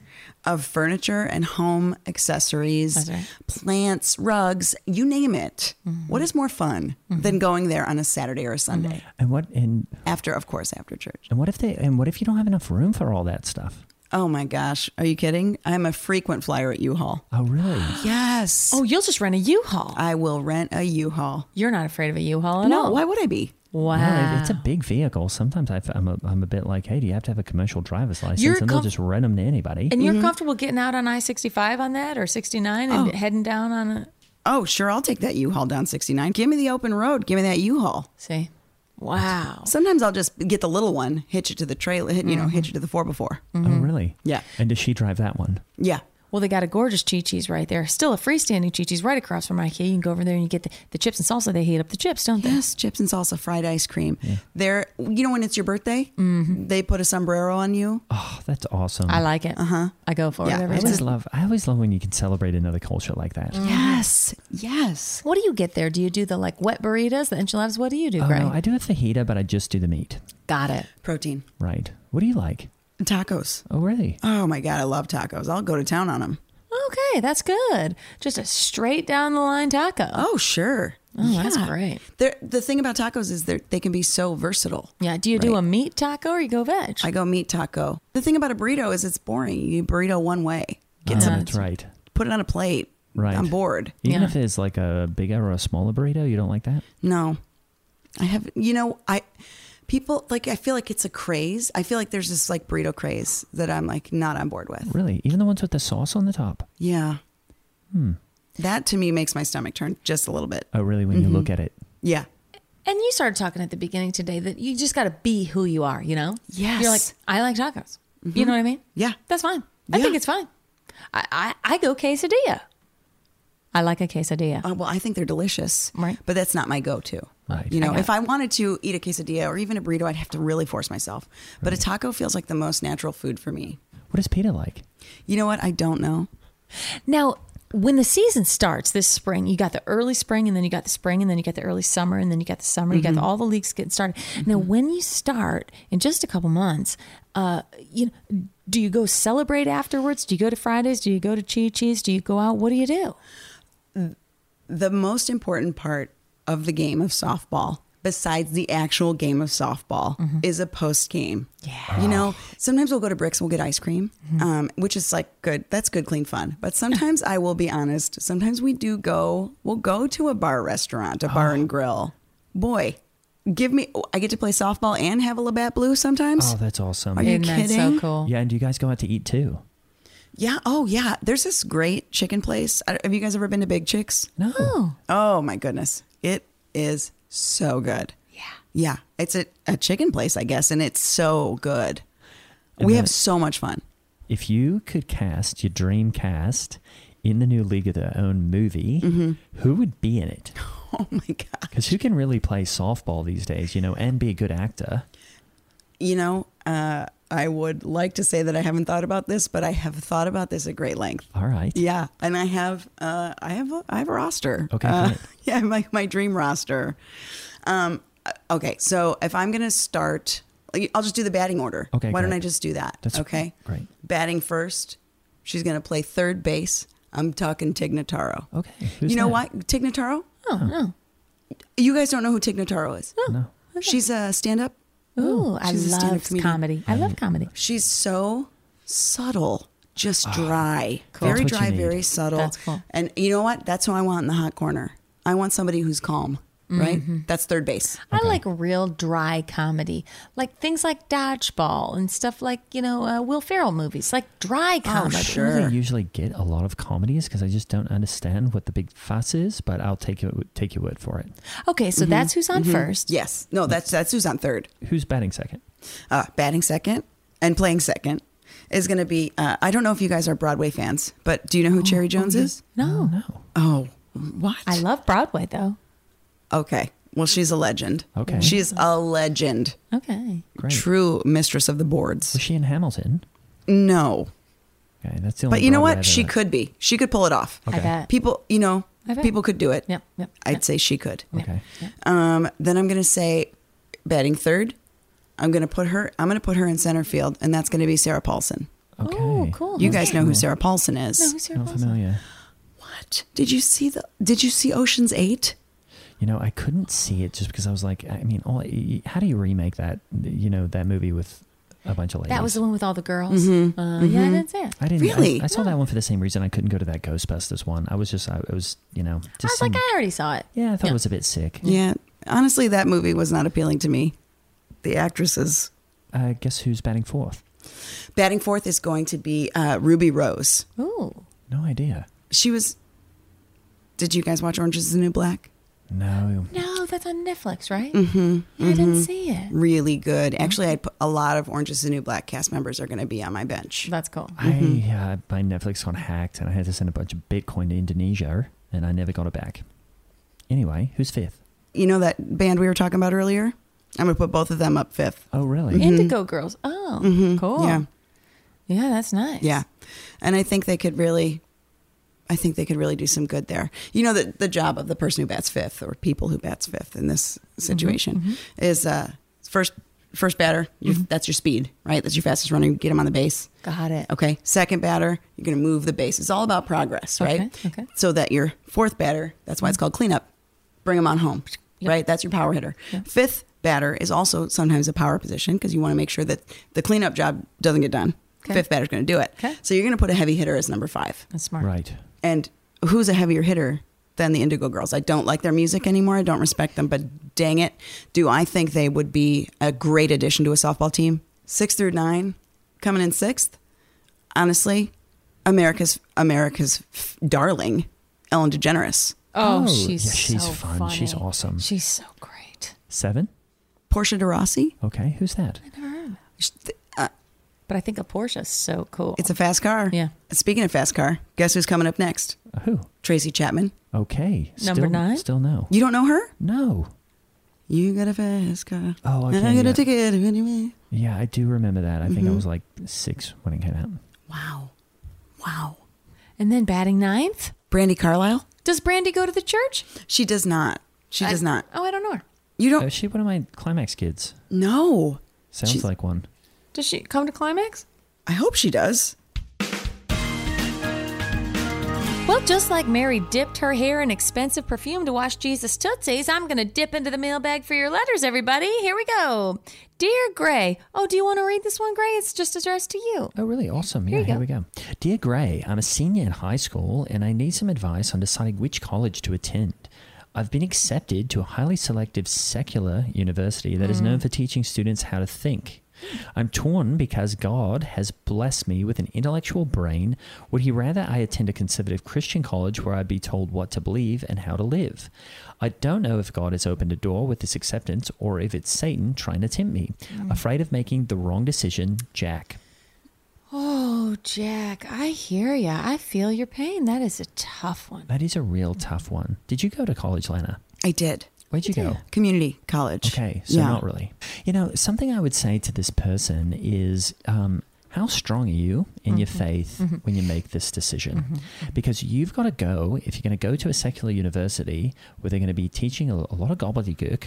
Speaker 3: of furniture and home accessories,
Speaker 1: right.
Speaker 3: plants, rugs, you name it? Mm-hmm. What is more fun than going there on a Saturday or a Sunday?
Speaker 2: And what and
Speaker 3: After, of course, after church.
Speaker 2: and what if they and what if you don't have enough room for all that stuff?
Speaker 3: Oh my gosh. Are you kidding? I'm a frequent flyer at U-Haul.
Speaker 2: Oh, really?
Speaker 3: Yes.
Speaker 1: Oh, you'll just rent a U-Haul.
Speaker 3: I will rent a U-Haul.
Speaker 1: You're not afraid of a U-Haul at
Speaker 3: No,
Speaker 1: all.
Speaker 3: why would I be?
Speaker 1: Wow.
Speaker 2: No, it's a big vehicle. Sometimes I, am a, I'm a bit like, hey, do you have to have a commercial driver's license?
Speaker 1: You're
Speaker 2: and they'll
Speaker 1: com-
Speaker 2: just rent them to anybody.
Speaker 1: and you're mm-hmm. comfortable getting out on I-65 on that or 69 and oh. heading down on a...
Speaker 3: Oh, sure. I'll take that U-Haul down 69. Give me the open road. Give me that U-Haul.
Speaker 1: See? Wow.
Speaker 3: Sometimes I'll just get the little one, hitch it to the trailer, hit, you know, mm-hmm. hitch it to the four before.
Speaker 2: oh, really?
Speaker 3: Yeah.
Speaker 2: And does she drive that one?
Speaker 3: Yeah.
Speaker 1: Well, they got a gorgeous Chi-Chi's right there. Still a freestanding Chi-Chi's right across from IKEA. You can go over there and you get the, the chips and salsa. They heat up the chips, don't they?
Speaker 3: Yes, chips and salsa, fried ice cream. There, you know, when it's your birthday, they put a sombrero on you.
Speaker 2: Oh, that's awesome.
Speaker 1: I like it. Uh-huh. I go for
Speaker 3: Yeah,
Speaker 1: it every
Speaker 2: I
Speaker 1: time.
Speaker 2: always love. I always love when you can celebrate another culture like that.
Speaker 3: Yes, yes.
Speaker 1: What do you get there? Do you do the like wet burritos, the enchiladas? What do you do,
Speaker 2: Oh,
Speaker 1: Greg?
Speaker 2: no, I do a fajita, but I just do the meat.
Speaker 1: got it.
Speaker 3: Protein.
Speaker 2: Right. What do you like?
Speaker 3: Tacos.
Speaker 2: Oh, really?
Speaker 3: Oh my God, I love tacos. I'll go to town on them.
Speaker 1: Okay, that's good. Just a straight down the line taco.
Speaker 3: Oh, sure.
Speaker 1: Oh, that's great.
Speaker 3: They're, the thing about tacos is they they can be so versatile.
Speaker 1: Yeah. Do you do a meat taco or you go veg?
Speaker 3: I go meat taco. The thing about a burrito is it's boring. You burrito one way. Get
Speaker 2: Oh,
Speaker 3: some,
Speaker 2: that's right.
Speaker 3: put it on a plate.
Speaker 2: Right.
Speaker 3: I'm bored.
Speaker 2: Even
Speaker 1: Yeah.
Speaker 2: if it's like a bigger or a smaller burrito, you don't like that?
Speaker 3: No, I have. You know, I people like. I feel like it's a craze. I feel like there's this like burrito craze that I'm like not on board with.
Speaker 2: Really? Even the ones with the sauce on the top?
Speaker 3: Yeah.
Speaker 2: Hmm.
Speaker 3: That to me makes my stomach turn just a little bit.
Speaker 2: Oh, really? When you look
Speaker 3: Mm-hmm.
Speaker 2: at it?
Speaker 3: Yeah.
Speaker 1: and you started talking at the beginning today that you just got to be who you are, you know?
Speaker 3: Yes.
Speaker 1: You're like, I like tacos. You know what I mean?
Speaker 3: Yeah.
Speaker 1: That's fine. I
Speaker 3: Yeah.
Speaker 1: think it's fine. I, I, I go quesadilla. I like a quesadilla.
Speaker 3: Uh, well, I think they're delicious.
Speaker 1: Right.
Speaker 3: But that's not my go-to.
Speaker 2: Right.
Speaker 3: You know,
Speaker 1: I got
Speaker 3: if I wanted to eat a quesadilla or even a burrito, I'd have to really force myself. But a taco feels like the most natural food for me.
Speaker 2: What is pita like?
Speaker 3: You know what? I don't know.
Speaker 1: Now, when the season starts this spring, you got the early spring, and then you got the spring, and then you got the early summer, and then you got the summer. You got the, all the leagues getting started. Now, when you start in just a couple months, uh, you know, do you go celebrate afterwards? Do you go to Fridays? Do you go to Chi Chi's? Do you go out? What do you do?
Speaker 3: The most important part of the game of softball, besides the actual game of softball, is a post game. Yeah. You know, sometimes we'll go to Bricks, and we'll get ice cream, um, which is like good. That's good, clean fun. But sometimes I will be honest, sometimes we do go, we'll go to a bar restaurant, a bar and grill. Boy, give me, I get to play softball and have a Labatt Blue sometimes.
Speaker 2: Oh, that's awesome.
Speaker 3: Are you
Speaker 1: Isn't that so cool?
Speaker 2: Yeah, and do you guys go out to eat too?
Speaker 3: Yeah. Oh, yeah. There's this great chicken place. Have you guys ever been to Big Chicks?
Speaker 2: No.
Speaker 1: Oh,
Speaker 3: Oh my goodness. It is so good. Yeah. Yeah. It's a, a chicken place, I guess, and it's so good. we have so much fun.
Speaker 2: If you could cast your dream cast in the new League of Their Own movie,
Speaker 3: Mm-hmm.
Speaker 2: who would be in it?
Speaker 3: Oh my God.
Speaker 2: Because who can really play softball these days, you know, and be a good actor?
Speaker 3: You know, uh, I would like to say that I haven't thought about this, but I have thought about this at great length.
Speaker 2: All right.
Speaker 3: Yeah, and I have uh, I have a, I have a roster.
Speaker 2: Okay,
Speaker 3: Uh, yeah, my my dream roster. Um, uh, okay, so if I'm gonna start, I'll just do the batting order.
Speaker 2: Okay,
Speaker 3: why don't. I just do that?
Speaker 2: That's
Speaker 3: okay.
Speaker 2: great.
Speaker 3: Batting first, she's gonna play third base. I'm talking Tig Notaro.
Speaker 2: Okay. Who's
Speaker 3: you know
Speaker 2: that?
Speaker 3: what? Tig Notaro.
Speaker 1: oh no.
Speaker 3: You guys don't know who Tig Notaro is?
Speaker 2: No.
Speaker 3: She's a stand-up.
Speaker 1: Ooh, I
Speaker 3: she's a
Speaker 1: love comedy. I love comedy.
Speaker 3: She's so subtle, just ah, dry,
Speaker 2: That's
Speaker 3: very
Speaker 2: what you
Speaker 3: dry,
Speaker 2: need.
Speaker 3: very subtle.
Speaker 1: That's cool.
Speaker 3: And you know what? That's who I want in the hot corner. I want somebody who's calm, right?
Speaker 1: Mm-hmm.
Speaker 3: That's third base.
Speaker 1: I like real dry comedy, like things like Dodgeball and stuff like you know uh, Will Ferrell movies, like dry comedy.
Speaker 2: I don't really usually get a lot of comedies because I just don't understand what the big fuss is, but I'll take your, take your word for it.
Speaker 1: Okay, so that's who's on first.
Speaker 3: Yes. No, that's that's who's on third.
Speaker 2: Who's batting second?
Speaker 3: Uh, batting second and playing second is going to be. Uh, I don't know if you guys are Broadway fans, but do you know who Cherry Jones is?
Speaker 1: No,
Speaker 2: No.
Speaker 3: Oh, what?
Speaker 1: I love Broadway though.
Speaker 3: Okay. Well, she's a legend.
Speaker 2: Okay.
Speaker 3: She's a legend.
Speaker 1: Okay,
Speaker 2: Great.
Speaker 3: True mistress of the boards.
Speaker 2: Was she in Hamilton?
Speaker 3: No.
Speaker 2: Okay, that's the only.
Speaker 3: But you know
Speaker 2: Broadway
Speaker 3: what?
Speaker 2: I've
Speaker 3: She
Speaker 2: ever-
Speaker 3: could be. She could pull it off.
Speaker 1: I bet.
Speaker 3: People, you know,
Speaker 1: I bet.
Speaker 3: people could do it.
Speaker 1: Yep, yep,
Speaker 3: I'd
Speaker 1: yep.
Speaker 3: say she could.
Speaker 2: Okay.
Speaker 3: Um, then I'm going to say batting third. I'm going to put her. I'm going to put her in center field, and that's going to be Sarah Paulson.
Speaker 2: Okay.
Speaker 1: Oh, cool.
Speaker 3: You
Speaker 1: Okay.
Speaker 3: guys know who Sarah Paulson is.
Speaker 1: No, who's Sarah
Speaker 2: Not
Speaker 1: Paulson?
Speaker 2: familiar.
Speaker 3: What? Did you see the? Did you see Ocean's Eight?
Speaker 2: You know, I couldn't see it just because I was like, I mean, all, how do you remake that? You know, that movie with a bunch of ladies.
Speaker 1: That was the one with all the girls. Uh, Yeah, I didn't see it.
Speaker 2: I didn't
Speaker 3: Really?
Speaker 2: I, I saw that one for the same reason I couldn't go to that Ghostbusters one. I was just, I it was, you know,
Speaker 1: I
Speaker 2: just.
Speaker 1: was like, I already saw it.
Speaker 2: yeah, I thought it was a bit sick.
Speaker 3: Yeah. Honestly, that movie was not appealing to me. The actresses.
Speaker 2: Uh, guess who's batting fourth?
Speaker 3: Batting fourth is going to be uh, Ruby Rose.
Speaker 1: Ooh,
Speaker 2: No idea.
Speaker 3: She was. Did you guys watch Orange Is the New Black?
Speaker 2: No.
Speaker 1: no, that's on Netflix, right? Mm-hmm. Yeah, I didn't see it.
Speaker 3: Really good. Actually, I'd put a lot of Orange Is the New Black cast members are going to be on my bench.
Speaker 1: That's cool.
Speaker 2: I uh, my Netflix got hacked and I had to send a bunch of Bitcoin to Indonesia and I never got it back. Anyway, who's fifth?
Speaker 3: You know that band we were talking about earlier? I'm going to put both of them up fifth.
Speaker 2: Oh, really?
Speaker 1: Indigo Girls. Oh, cool.
Speaker 3: Mm-hmm. Yeah.
Speaker 1: Yeah, that's nice.
Speaker 3: Yeah. And I think they could really I think they could really do some good there. You know that the job of the person who bats fifth or people who bats fifth in this situation is uh first first batter, you
Speaker 1: Mm-hmm.
Speaker 3: that's your speed, right? That's your fastest runner. You get him on the base.
Speaker 1: Got it.
Speaker 3: Okay. Second batter, you're going to move the base. It's all about progress, right?
Speaker 1: Okay, okay. Mm-hmm.
Speaker 3: So that your fourth batter, that's why it's called cleanup. Bring them on home, right? That's your power hitter. Fifth batter is also sometimes a power position because you want to make sure that the cleanup job doesn't get done.
Speaker 1: Okay.
Speaker 3: Fifth batter's going to do it.
Speaker 1: Okay.
Speaker 3: So you're going to put a heavy hitter as number five.
Speaker 1: That's smart.
Speaker 2: Right.
Speaker 3: And who's a heavier hitter than the Indigo Girls? I don't like their music anymore. I don't respect them, but dang it, do I think they would be a great addition to a softball team? Six through nine, coming in sixth. Honestly, America's America's f- darling, Ellen DeGeneres,
Speaker 1: Oh,
Speaker 2: Oh,
Speaker 1: she's
Speaker 2: yeah, she's
Speaker 1: so
Speaker 2: fun.
Speaker 1: funny.
Speaker 2: She's awesome.
Speaker 1: She's so great.
Speaker 2: Seven.
Speaker 3: Portia de Rossi.
Speaker 2: Okay. Who's that?
Speaker 1: But I think a Porsche is so cool.
Speaker 3: It's a fast car.
Speaker 1: Yeah.
Speaker 3: Speaking of fast car, guess who's coming up next?
Speaker 2: Uh, Who?
Speaker 3: Tracy Chapman.
Speaker 2: Okay.
Speaker 1: Number
Speaker 2: still,
Speaker 1: nine?
Speaker 2: Still no.
Speaker 3: You don't know her?
Speaker 2: No.
Speaker 3: You got a fast car.
Speaker 2: Oh,
Speaker 3: And I
Speaker 2: okay,
Speaker 3: got
Speaker 2: yeah.
Speaker 3: a ticket anyway.
Speaker 2: Yeah, I do remember that. I think
Speaker 1: Mm-hmm.
Speaker 2: I was like six when it came out.
Speaker 3: Wow. Wow.
Speaker 1: and then batting ninth.
Speaker 3: Brandi Carlile?
Speaker 1: Does Brandi go to the church?
Speaker 3: She does not. She does not.
Speaker 1: Oh, I don't know her.
Speaker 3: You
Speaker 2: Uh,
Speaker 3: don't
Speaker 2: is she one of my Climax kids?
Speaker 3: No.
Speaker 2: Sounds
Speaker 3: She's-
Speaker 2: like one.
Speaker 1: Does she come to Climax?
Speaker 3: I hope she does.
Speaker 1: Well, just like Mary dipped her hair in expensive perfume to wash Jesus' Tootsies, I'm going to dip into the mailbag for your letters, everybody. Here we go. Dear Gray. Oh, do you want to read this one, Gray? It's just addressed to you.
Speaker 2: Oh, really? Awesome.
Speaker 1: Here
Speaker 2: Yeah, here
Speaker 1: go.
Speaker 2: we go. Dear Gray, I'm a senior in high school and I need some advice on deciding which college to attend. I've been accepted to a highly selective secular university that is known
Speaker 1: Mm.
Speaker 2: for teaching students how to think. I'm torn because God has blessed me with an intellectual brain. Would He rather I attend a conservative Christian college where I'd be told what to believe and how to live? I don't know if God has opened a door with this acceptance or if it's Satan trying to tempt me.
Speaker 1: Mm.
Speaker 2: Afraid of making the wrong decision, Jack.
Speaker 1: Oh, Jack, I hear ya. I feel your pain. That is a tough one.
Speaker 2: That is a real tough one. Did you go to college, Lana?
Speaker 3: I did.
Speaker 2: Where'd you go?
Speaker 3: Community college.
Speaker 2: Okay, so
Speaker 3: yeah.
Speaker 2: not really. You know, something I would say to this person is um, how strong are you in your mm-hmm. faith mm-hmm. when you make this decision? Mm-hmm. Because you've got to go, if you're going to go to a secular university where they're going to be teaching a, a lot of gobbledygook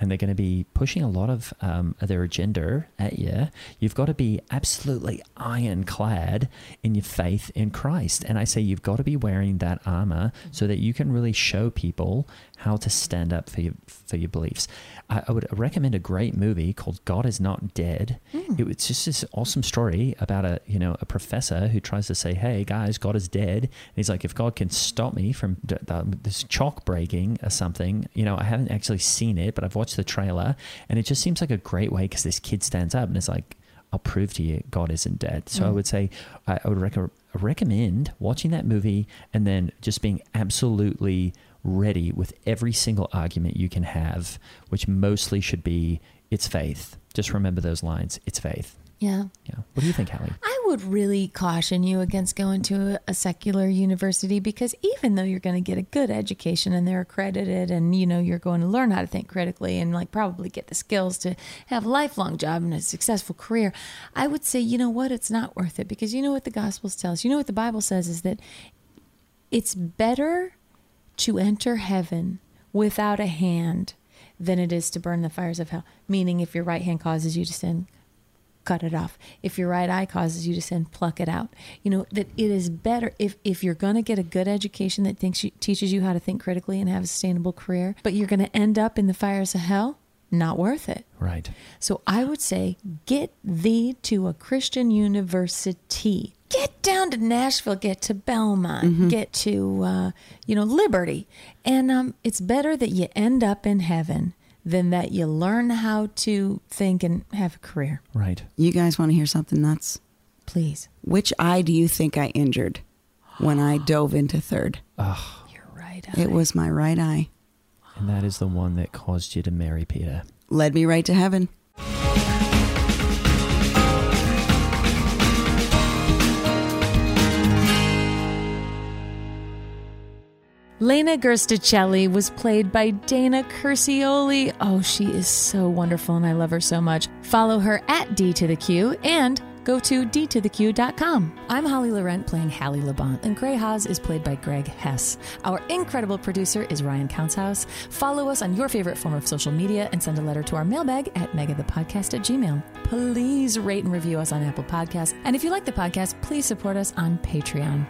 Speaker 2: and they're going to be pushing a lot of um, their agenda at you, you've got to be absolutely ironclad in your faith in Christ. And I say you've got to be wearing that armor so that you can really show people how to stand up for your for your beliefs. I, I would recommend a great movie called God Is Not Dead. Mm. It was just this awesome story about a you know a professor who tries to say, "Hey guys, God is dead." And he's like, "If God can stop me from d- d- this chalk breaking or something, you know, I haven't actually seen it, but I've watched the trailer, and it just seems like a great way because this kid stands up and is like." I'll prove to you God isn't dead. So I mm. would say I, I would rec- recommend watching that movie and then just being absolutely ready with every single argument you can have, which mostly should be it's faith. Just remember those lines. It's faith.
Speaker 1: Yeah.
Speaker 2: Yeah. What do you think, Hallie?
Speaker 1: I would really caution you against going to a, secular university because even though you're going to get a good education and they're accredited and you know you're going to learn how to think critically and like probably get the skills to have a lifelong job and a successful career, I would say, you know what, it's not worth it because you know what the gospels tell us. You know what the Bible says is that it's better to enter heaven without a hand than it is to burn the fires of hell. Meaning if your right hand causes you to sin, cut it off. If your right eye causes you to sin, pluck it out. You know that it is better if if you're going to get a good education that thinks you, teaches you how to think critically and have a sustainable career, but you're going to end up in the fires of hell, not worth it.
Speaker 2: Right.
Speaker 1: So I would say get thee to a Christian university. Get down to Nashville, get to Belmont, get to uh, you know Liberty, and um, it's better that you end up in heaven than that you learn how to think and have a career.
Speaker 2: Right.
Speaker 3: You guys want to hear something nuts?
Speaker 1: Please,
Speaker 3: Which eye do you think I injured when I dove into third?
Speaker 1: you're right.
Speaker 3: It was my right eye.
Speaker 2: And that is the one that caused you to marry Peter.
Speaker 3: Led me right to heaven.
Speaker 1: Lana Guerstacelli was played by Dana Quercioli. Oh, she is so wonderful and I love her so much. Follow her at D to the Q and go to dtotheq.com. I'm Holly Laurent playing Hallie Labont, and Gray Haas is played by Greg Hess. Our incredible producer is Ryan Countshouse. Follow us on your favorite form of social media and send a letter to our mailbag at megathepodcast at gmail. Please rate and review us on Apple Podcasts. And if you like the podcast, please support us on Patreon.